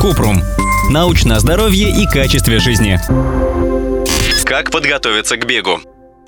Купрум. Научное здоровье и качестве жизни. Как подготовиться к бегу?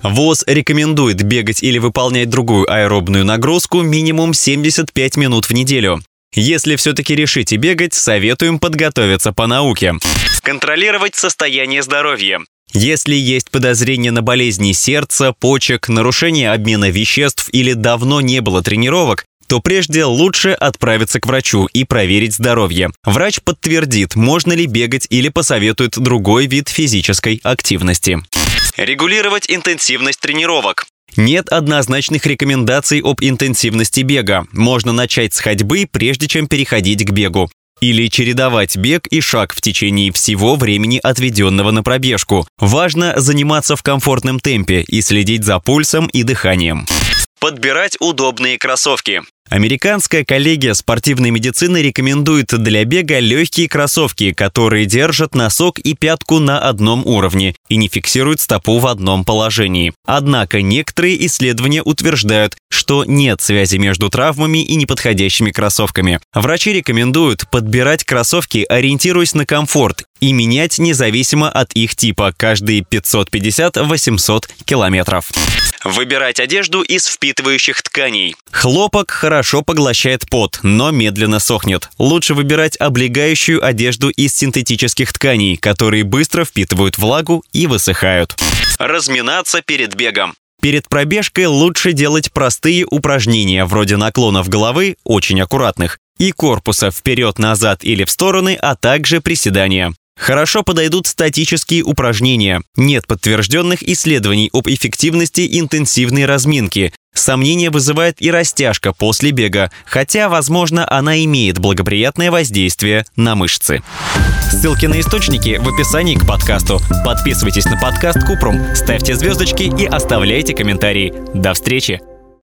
ВОЗ рекомендует бегать или выполнять другую аэробную нагрузку минимум 75 минут в неделю. Если все-таки решите бегать, советуем подготовиться по науке. Контролировать состояние здоровья. Если есть подозрение на болезни сердца, почек, нарушение обмена веществ или давно не было тренировок, то прежде лучше отправиться к врачу и проверить здоровье. Врач подтвердит, можно ли бегать или посоветует другой вид физической активности. Регулировать интенсивность тренировок. Нет однозначных рекомендаций об интенсивности бега. Можно начать с ходьбы, прежде чем переходить к бегу. Или чередовать бег и шаг в течение всего времени, отведенного на пробежку. Важно заниматься в комфортном темпе и следить за пульсом и дыханием. Подбирать удобные кроссовки. Американская коллегия спортивной медицины рекомендует для бега легкие кроссовки, которые держат носок и пятку на одном уровне и не фиксируют стопу в одном положении. Однако некоторые исследования утверждают, что нет связи между травмами и неподходящими кроссовками. Врачи рекомендуют подбирать кроссовки, ориентируясь на комфорт и менять независимо от их типа каждые 550-800 километров. Выбирать одежду из впитывающих тканей. Хлопок хорошо поглощает пот, но медленно сохнет. Лучше выбирать облегающую одежду из синтетических тканей, которые быстро впитывают влагу и высыхают. Разминаться перед бегом. Перед пробежкой лучше делать простые упражнения, вроде наклонов головы, очень аккуратных, и корпуса вперед-назад или в стороны, а также приседания. Хорошо подойдут статические упражнения. Нет подтвержденных исследований об эффективности интенсивной разминки. Сомнения вызывает и растяжка после бега, хотя, возможно, она имеет благоприятное воздействие на мышцы. Ссылки на источники в описании к подкасту. Подписывайтесь на подкаст Купрум, ставьте звездочки и оставляйте комментарии. До встречи!